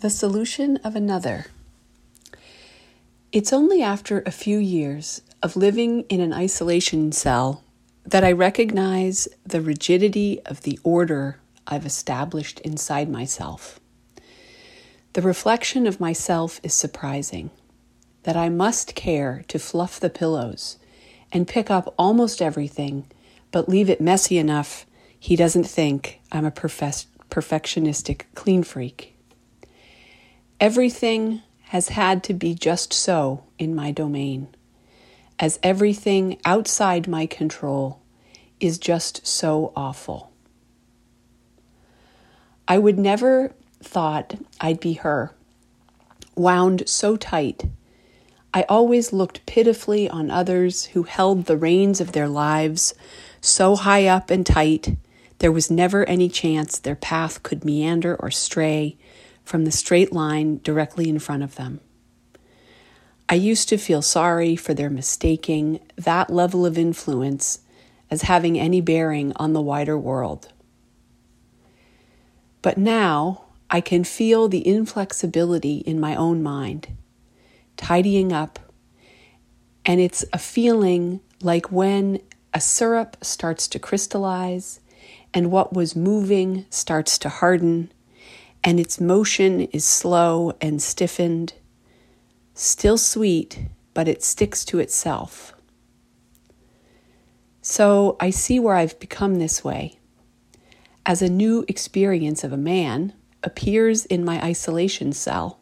The solution of another. It's only after a few years of living in an isolation cell that I recognize the rigidity of the order I've established inside myself. The reflection of myself is surprising that I must care to fluff the pillows and pick up almost everything, but leave it messy enough he doesn't think I'm a perfectionistic clean freak. Everything has had to be just so in my domain, as everything outside my control is just so awful. I would never thought I'd be her, wound so tight. I always looked pitifully on others who held the reins of their lives so high up and tight, there was never any chance their path could meander or stray from the straight line directly in front of them. I used to feel sorry for their mistaking that level of influence as having any bearing on the wider world. But now I can feel the inflexibility in my own mind, tidying up, and it's a feeling like when a syrup starts to crystallize and what was moving starts to harden and its motion is slow and stiffened, still sweet, but it sticks to itself. So I see where I've become this way. As a new experience of a man appears in my isolation cell,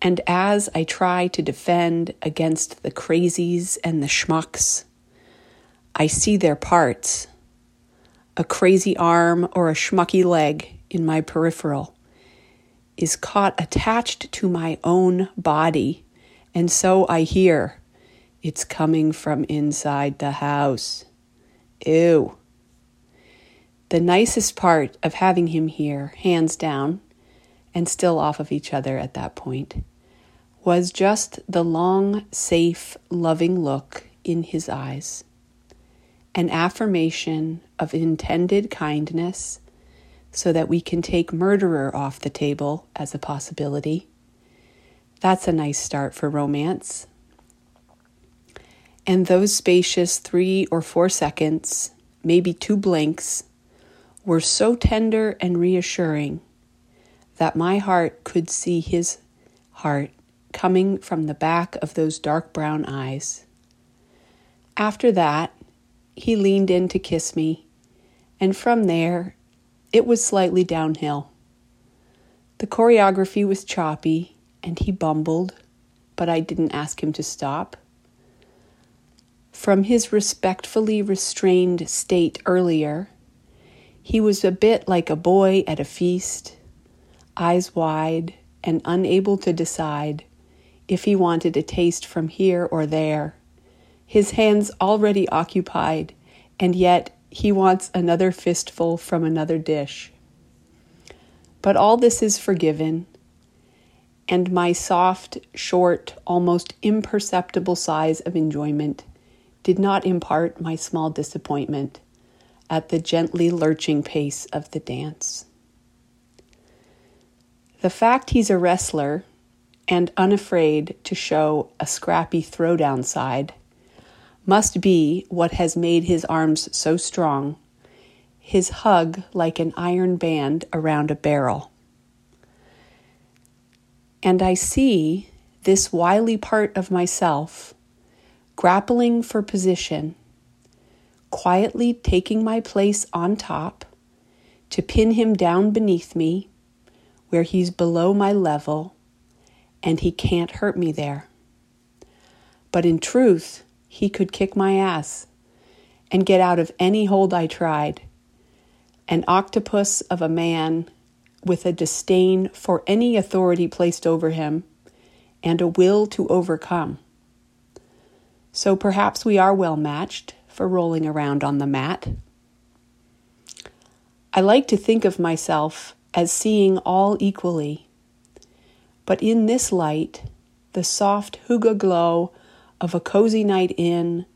and as I try to defend against the crazies and the schmucks, I see their parts a crazy arm or a schmucky leg in my peripheral is caught attached to my own body, and so I hear it's coming from inside the house. Ew. The nicest part of having him here, hands down, and still off of each other at that point, was just the long, safe, loving look in his eyes. An affirmation of intended kindness so that we can take murderer off the table as a possibility. That's a nice start for romance. And those spacious three or four seconds, maybe two blinks, were so tender and reassuring that my heart could see his heart coming from the back of those dark brown eyes. After that, he leaned in to kiss me, and from there it was slightly downhill. The choreography was choppy and he bumbled, but I didn't ask him to stop. From his respectfully restrained state earlier, he was a bit like a boy at a feast, eyes wide and unable to decide if he wanted a taste from here or there, his hands already occupied, and yet he wants another fistful from another dish. But all this is forgiven, and my soft, short, almost imperceptible sighs of enjoyment did not impart my small disappointment at the gently lurching pace of the dance. The fact he's a wrestler and unafraid to show a scrappy throwdown side must be what has made his arms so strong, his hug like an iron band around a barrel. And I see this wily part of myself grappling for position, quietly taking my place on top to pin him down beneath me where he's below my level and he can't hurt me there. But in truth, he could kick my ass and get out of any hold I tried. An octopus of a man with a disdain for any authority placed over him and a will to overcome. So perhaps we are well matched for rolling around on the mat. I like to think of myself as seeing all equally, but in this light, the soft hygge glow of a cozy night in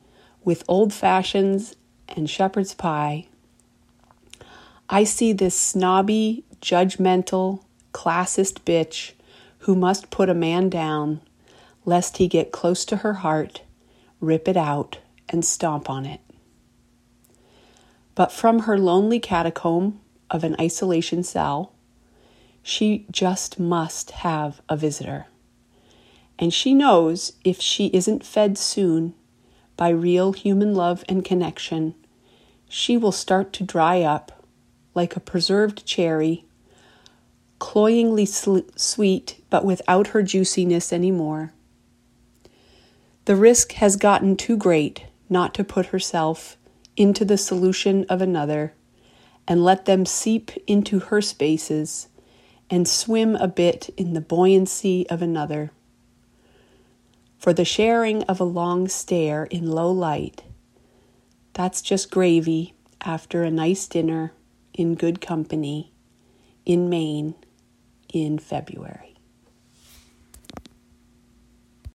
with old fashions and shepherd's pie, I see this snobby, judgmental, classist bitch who must put a man down lest he get close to her heart, rip it out, and stomp on it. But from her lonely catacomb of an isolation cell, she just must have a visitor. And she knows if she isn't fed soon by real human love and connection, she will start to dry up like a preserved cherry, cloyingly sweet but without her juiciness anymore. The risk has gotten too great not to put herself into the solution of another and let them seep into her spaces and swim a bit in the buoyancy of another. For the sharing of a long stare in low light, that's just gravy after a nice dinner in good company in Maine in February.